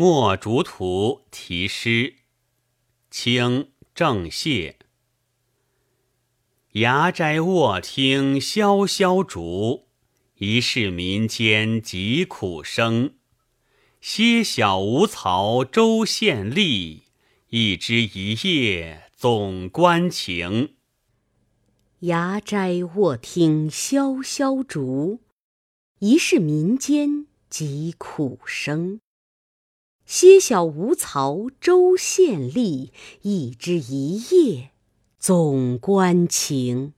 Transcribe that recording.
墨竹图题诗，清郑燮。牙斋卧听萧萧竹，疑是民间疾苦声。歇小无曹州县吏，一枝一叶总关情。牙斋卧听萧萧竹，疑是民间疾苦声。歇晓无曹州县吏，一枝一叶总关情。